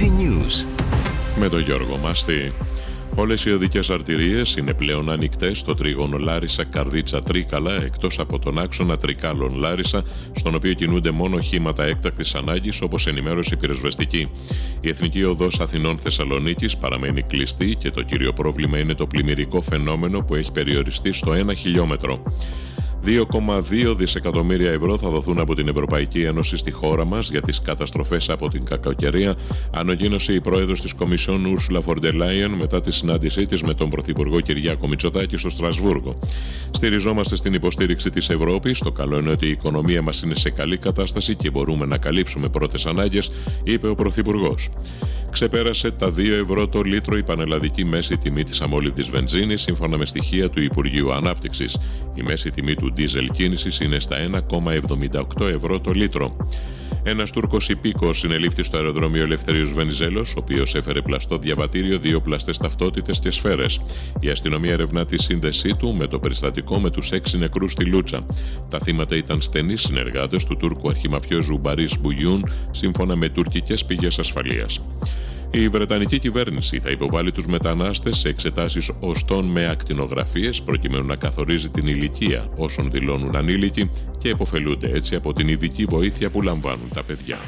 Easy News. Με τον Γιώργο Μάστη. Όλες οι οδικές αρτηρίες είναι πλέον ανοιχτές στο τρίγωνο Λάρισα Καρδίτσα Τρίκαλα, εκτός από τον άξονα Τρικάλων Λάρισα, στον οποίο κινούνται μόνο οχήματα έκτακτης ανάγκης, όπως ενημέρωσε η πυροσβεστική. Η Εθνική Οδός Αθηνών Θεσσαλονίκης παραμένει κλειστή και το κύριο πρόβλημα είναι το πλημμυρικό φαινόμενο που έχει περιοριστεί στο 1 χιλιόμετρο. 2,2 δισεκατομμύρια ευρώ θα δοθούν από την Ευρωπαϊκή Ένωση στη χώρα μας για τις καταστροφές από την κακοκαιρία, ανακοίνωσε η πρόεδρος της Κομισιόν Ούρσουλα Φορντελάιεν μετά τη συνάντησή της με τον Πρωθυπουργό Κυριάκο Μητσοτάκη στο Στρασβούργο. Στηριζόμαστε στην υποστήριξη της Ευρώπης. Το καλό είναι ότι η οικονομία μας είναι σε καλή κατάσταση και μπορούμε να καλύψουμε πρώτες ανάγκες, είπε ο Πρωθυπουργός. Ξεπέρασε τα 2 ευρώ το λίτρο η πανελλαδική μέση τιμή της αμόλυβδη βενζίνης, σύμφωνα με στοιχεία του Υπουργείου Ανάπτυξης. Η μέση τιμή του ντίζελ κίνησης είναι στα 1,78 ευρώ το λίτρο. Ένας Τούρκος υπήκος συνελήφθη στο αεροδρόμιο Ελευθερίου Βενιζέλος, ο οποίος έφερε πλαστό διαβατήριο, δύο πλαστές ταυτότητες και σφαίρες. Η αστυνομία ερευνά τη σύνδεσή του με το περιστατικό με τους έξι νεκρούς στη Λούτσα. Τα θύματα ήταν στενοί συνεργάτες του Τούρκου αρχιμαφιόζου Μπαρί Μπουγιούν, σύμφωνα με τουρκικές πηγές ασφαλείας. Η Βρετανική κυβέρνηση θα υποβάλει τους μετανάστες σε εξετάσεις οστών με ακτινογραφίες προκειμένου να καθορίζει την ηλικία όσων δηλώνουν ανήλικοι και εποφελούνται έτσι από την ειδική βοήθεια που λαμβάνουν τα παιδιά.